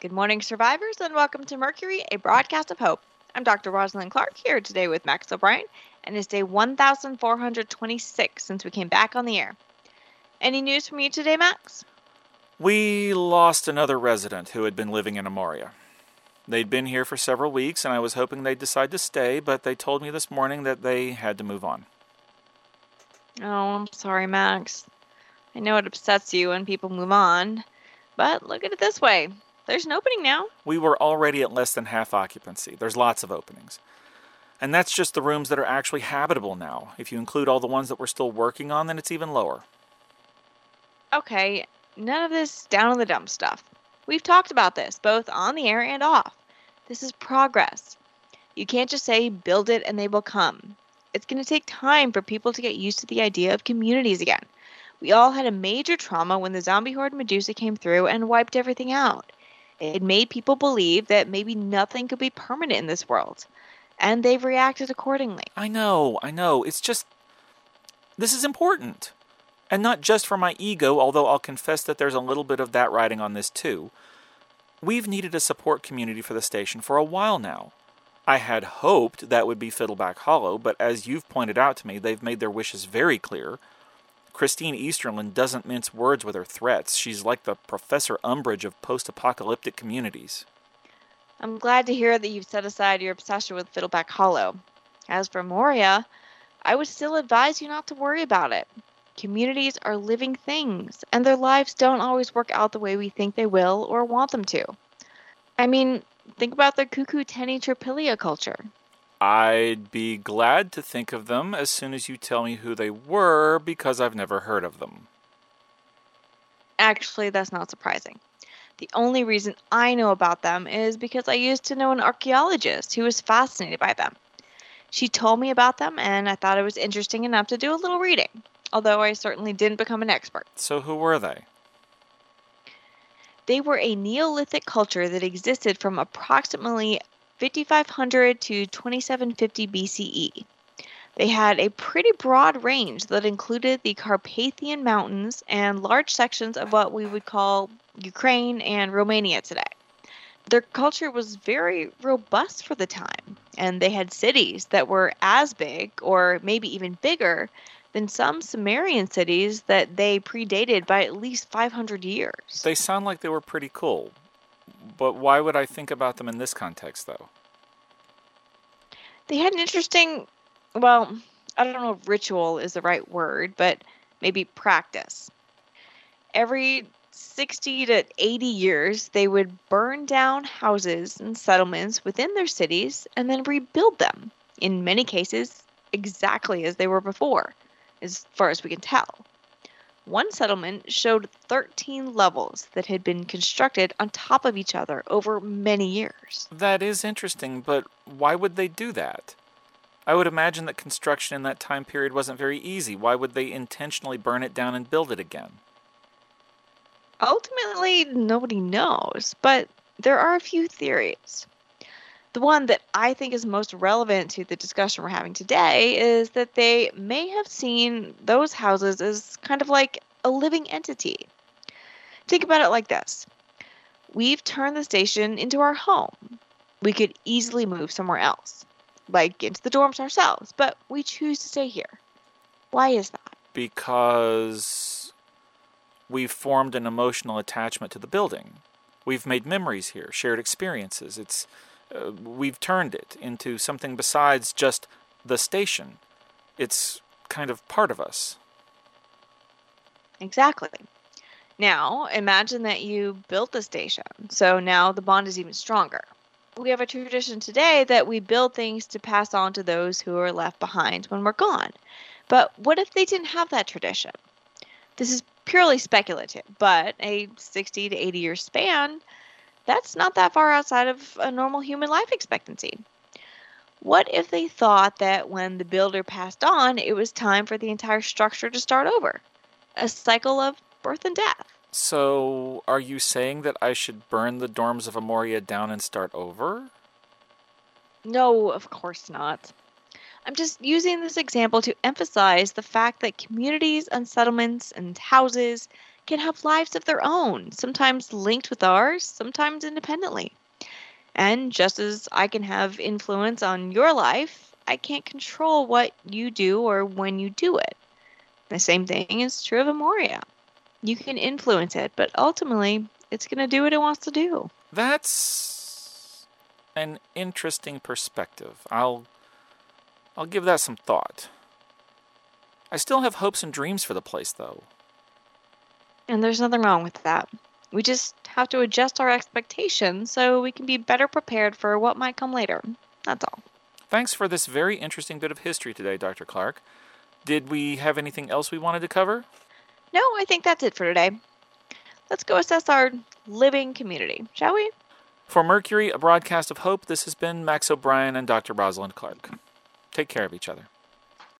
Good morning, survivors, and welcome to Mercury, a broadcast of hope. I'm Dr. Rosalind Clark here today with Max O'Brien, and it's day 1426 since we came back on the air. Any news from you today, Max? We lost another resident who had been living in Amoria. They'd been here for several weeks, and I was hoping they'd decide to stay, but they told me this morning that they had to move on. Oh, I'm sorry, Max. I know it upsets you when people move on, but look at it this way there's an opening now. We were already at less than half occupancy. There's lots of openings. And that's just the rooms that are actually habitable now. If you include all the ones that we're still working on, then it's even lower. Okay, none of this down in the dump stuff. We've talked about this, both on the air and off. This is progress. You can't just say, build it and they will come. It's going to take time for people to get used to the idea of communities again. We all had a major trauma when the zombie horde Medusa came through and wiped everything out. It made people believe that maybe nothing could be permanent in this world, and they've reacted accordingly. I know, I know. It's just. This is important. And not just for my ego, although I'll confess that there's a little bit of that riding on this too. We've needed a support community for the station for a while now. I had hoped that would be Fiddleback Hollow, but as you've pointed out to me, they've made their wishes very clear. Christine Easterlin doesn't mince words with her threats. She's like the Professor Umbridge of post apocalyptic communities. I'm glad to hear that you've set aside your obsession with Fiddleback Hollow. As for Amoria, I would still advise you not to worry about it. Communities are living things, and their lives don't always work out the way we think they will or want them to. I mean, think about the Cucuteni Tripilia culture. I'd be glad to think of them as soon as you tell me who they were because I've never heard of them. Actually, that's not surprising. The only reason I know about them is because I used to know an archaeologist who was fascinated by them. She told me about them, and I thought it was interesting enough to do a little reading, although I certainly didn't become an expert. So, who were they? They were a Neolithic culture that existed from approximately 5500 to 2750 BCE. They had a pretty broad range that included the Carpathian Mountains and large sections of what we would call Ukraine and Romania today. Their culture was very robust for the time, and they had cities that were as big, or maybe even bigger, than some Sumerian cities that they predated by at least 500 years. They sound like they were pretty cool. But why would I think about them in this context, though? They had an interesting, well, I don't know if ritual is the right word, but maybe practice. Every 60 to 80 years, they would burn down houses and settlements within their cities and then rebuild them, in many cases, exactly as they were before, as far as we can tell. One settlement showed 13 levels that had been constructed on top of each other over many years. That is interesting, but why would they do that? I would imagine that construction in that time period wasn't very easy. Why would they intentionally burn it down and build it again? Ultimately, nobody knows, but there are a few theories. The one that I think is most relevant to the discussion we're having today is that they may have seen those houses as kind of like a living entity. Think about it like this We've turned the station into our home. We could easily move somewhere else, like into the dorms ourselves, but we choose to stay here. Why is that? Because we've formed an emotional attachment to the building. We've made memories here, shared experiences. It's uh, we've turned it into something besides just the station. It's kind of part of us. Exactly. Now, imagine that you built the station, so now the bond is even stronger. We have a tradition today that we build things to pass on to those who are left behind when we're gone. But what if they didn't have that tradition? This is purely speculative, but a 60 to 80 year span that's not that far outside of a normal human life expectancy. What if they thought that when the builder passed on, it was time for the entire structure to start over? A cycle of birth and death. So, are you saying that I should burn the dorms of Amoria down and start over? No, of course not. I'm just using this example to emphasize the fact that communities and settlements and houses can have lives of their own, sometimes linked with ours, sometimes independently. And just as I can have influence on your life, I can't control what you do or when you do it. The same thing is true of Amoria. You can influence it, but ultimately, it's going to do what it wants to do. That's an interesting perspective. I'll I'll give that some thought. I still have hopes and dreams for the place though. And there's nothing wrong with that. We just have to adjust our expectations so we can be better prepared for what might come later. That's all. Thanks for this very interesting bit of history today, Dr. Clark. Did we have anything else we wanted to cover? No, I think that's it for today. Let's go assess our living community, shall we? For Mercury, a broadcast of hope, this has been Max O'Brien and Dr. Rosalind Clark. Take care of each other.